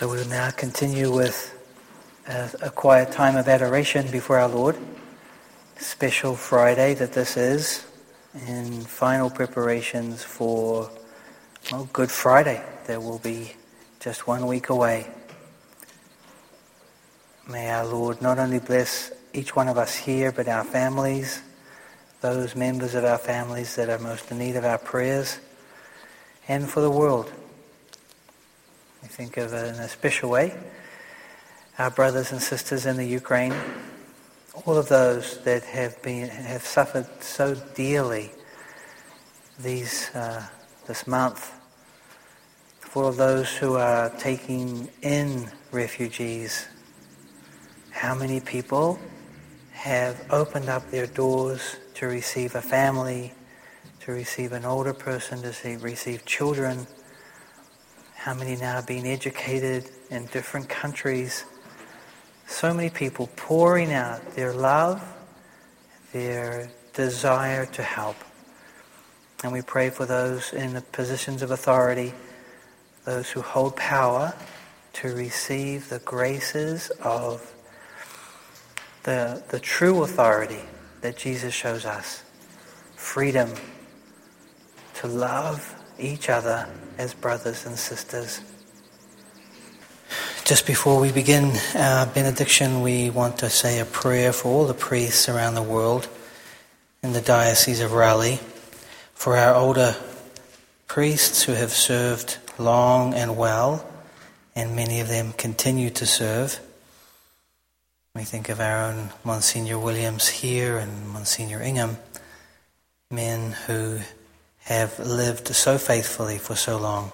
So we'll now continue with a, quiet time of adoration before our Lord. Special Friday that this is, and final preparations for well, Good Friday that will be just one week away. May our Lord not only bless each one of us here, but our families, those members of our families that are most in need of our prayers, and for the world. We think of it in a special way our brothers and sisters in the Ukraine, all of those that have been have suffered so dearly these uh, this month, for all those who are taking in refugees. How many people have opened up their doors to receive a family, to receive an older person, to receive children? How many now being educated in different countries? So many people pouring out their love, their desire to help. And we pray for those in the positions of authority, those who hold power, to receive the graces of the, the true authority that Jesus shows us. Freedom to love each other as brothers and sisters. Just before we begin our benediction, we want to say a prayer for all the priests around the world in the Diocese of Raleigh, for our older priests who have served long and well, and many of them continue to serve. We think of our own Monsignor Williams here and Monsignor Ingham, men who have lived so faithfully for so long.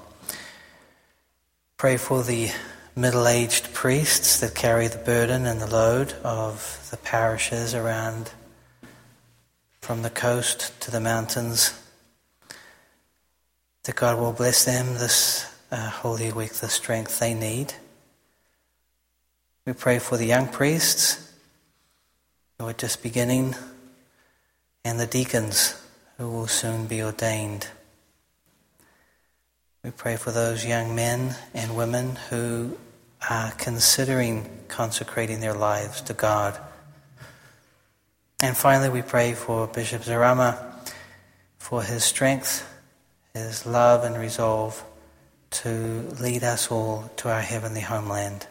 Pray for the middle aged priests that carry the burden and the load of the parishes around from the coast to the mountains. That God will bless them this uh, Holy Week, the strength they need. We pray for the young priests who are just beginning and the deacons who will soon be ordained. We pray for those young men and women who are considering consecrating their lives to God. And finally, we pray for Bishop Zarama for his strength, his love, and resolve to lead us all to our heavenly homeland.